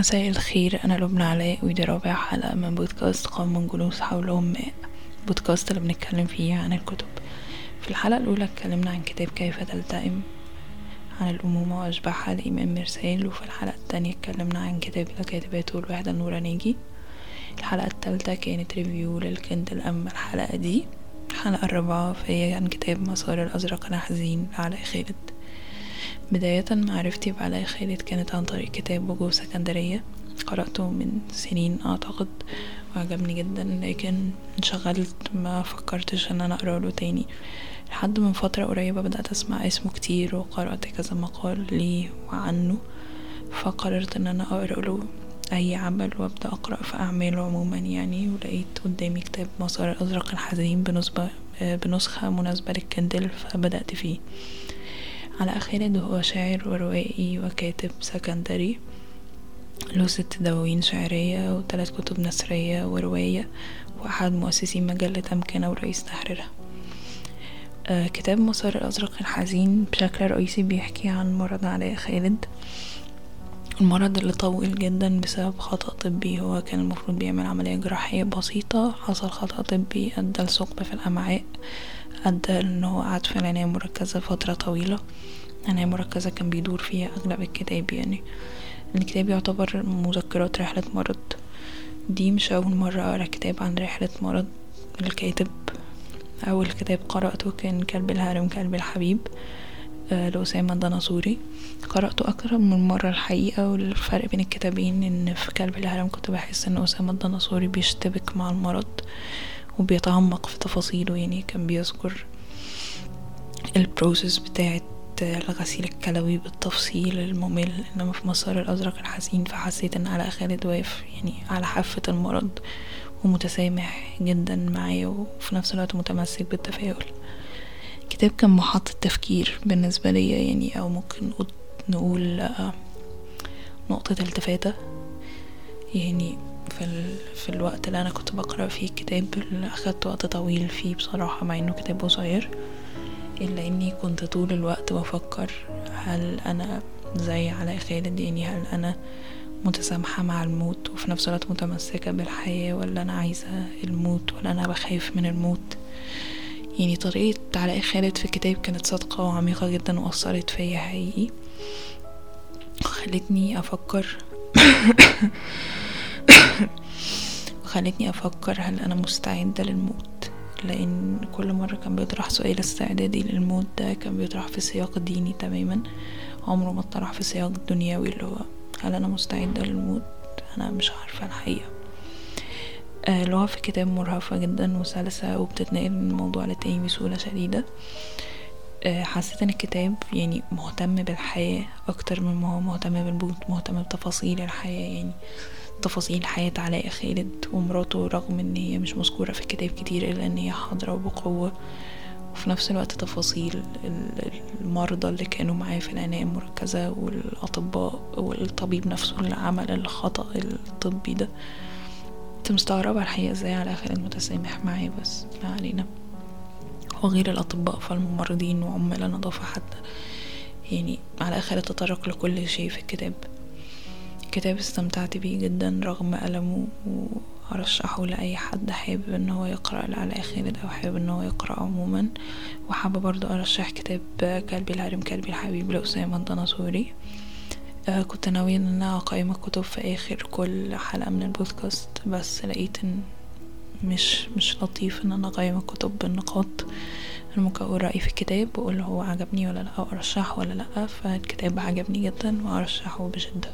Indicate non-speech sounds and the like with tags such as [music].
مساء الخير أنا لبنى علاء ودي رابع حلقة من بودكاست قوم جلوس حولهم ماء بودكاست اللي بنتكلم فيه عن الكتب. في الحلقة الأولى اتكلمنا عن كتاب كيف تلتئم عن الأمومة وأشباحها لإمام مرسال وفي الحلقة التانية اتكلمنا عن كتاب الكاتبات والوحدة النورانيجي الحلقة التالتة كانت ريفيو للكندل أما الحلقة دي. الحلقة الرابعة فهي عن كتاب مسار الأزرق الحزين لعلاء خالد. بداية معرفتي بعلاء خالد كانت عن طريق كتاب وجوه سكندرية. قرأته من سنين أعتقد وعجبني جدا لكن انشغلت ما فكرتش إن أنا أقرأ له تاني. لحد من فترة قريبة بدأت أسمع اسمه كتير وقرأت كذا مقال ليه وعنه. فقررت إن أنا أقرأ له أي عمل وأبدأ أقرأ في أعماله عموما يعني. ولقيت قدامي كتاب مسار الأزرق الحزين بنسبة بنسخة مناسبة للكندل فبدأت فيه. علاء خالد هو شاعر وروائي وكاتب سكندري. له ست دواوين شعرية وثلاث كتب نثرية ورواية وأحد مؤسسي مجلة أمكنة ورئيس تحريرها. آه كتاب مسار الأزرق الحزين بشكل رئيسي بيحكي عن مرض علاء خالد. المرض اللي طول جدا بسبب خطأ طبي. هو كان المفروض بيعمل عملية جراحية بسيطة حصل خطأ طبي أدى لثقب في الأمعاء. أدى إن هو قعد في العناية المركزة فترة طويلة. العناية المركزة كان بيدور فيها أغلب الكتاب يعني. الكتاب يعتبر مذكرات رحلة مرض. دي مش أول مرة أقرأ كتاب عن رحلة مرض. الكاتب أول كتاب قرأته كان كلب الهرم كلب الحبيب لأسامة الدناصوري. قرأته أكتر من مرة الحقيقة والفرق بين الكتابين إن في كلب الهرم كنت بحس إن أسامة الدناصوري بيشتبك مع المرض. وبيتعمق في تفاصيله يعني كان بيذكر ال process بتاعت الغسيل الكلوي بالتفصيل الممل إنما في مسار الأزرق الحزين فحسيت إن علاء خالد واقف يعني على حافة المرض ومتسامح جدا معايا وفي نفس الوقت متمسك بالتفاؤل. الكتاب كان محطة تفكير بالنسبة لي يعني أو ممكن نقول نقطة التفاتة. يعني في, ال... في الوقت اللي أنا كنت بقرأ فيه الكتاب اللي أخدت وقت طويل فيه بصراحة مع إنه كتاب قصير إلا إني كنت طول الوقت بفكر هل أنا زي علاء خالد يعني هل أنا متسامحة مع الموت وفي نفس الوقت متمسكة بالحياة ولا أنا عايزة الموت ولا أنا بخاف من الموت. يعني طريقة علاء خالد في الكتاب كانت صادقة وعميقة جدا وأثرت فيا حقيقي خلتني أفكر [coughs] [coughs] وخلتني أفكر هل أنا مستعدة للموت. لأن كل مرة كان بيطرح سؤال استعدادي للموت ده كان بيطرح في سياق ديني تماما. عمره ما اتطرح في سياق دنيوي اللي هو هل أنا مستعدة للموت؟ أنا مش عارفة الحقيقة. آه اللغة في الكتاب مرهفة جدا وسلسة وبتتنقل من موضوع للتاني بسهولة شديدة. آه حسيت إن الكتاب يعني مهتم بالحياة أكتر من ما هو مهتم بالموت مهتم بتفاصيل الحياة يعني. تفاصيل حياة علاء خالد ومراته رغم إن هي مش مذكورة في الكتاب كتير إلا إن هي حاضرة وبقوة. وفي نفس الوقت تفاصيل المرضى اللي كانوا معاه في العناية المركزة والأطباء والطبيب نفسه اللي عمل الخطأ الطبي ده. كنت مستغربة الحقيقة إزاي علاء خالد متسامح معاه بس لا علينا. وغير الأطباء فالممرضين وعمال النظافة حتى. يعني علاء خالد تطرق لكل شيء في الكتاب. كتاب استمتعت بيه جدا رغم ألمه وأرشحه لأي حد حابب إن هو يقرأ لعلاء خالد أو حابب إن هو يقرأ عموما. وحابة برضو أرشح كتاب كلبي الهرم كلبي الحبيب لأسامة الدناصوري آه كنت ناوية إن أنا أقيم الكتب في آخر كل حلقة من البودكاست بس لقيت إن مش مش لطيف إن أنا أقيم الكتب بالنقاط أنا ممكن أقول رأيي في الكتاب وأقول هو عجبني ولا لأ أو ارشحه ولا لأ. فالكتاب عجبني جدا وأرشحه بشدة.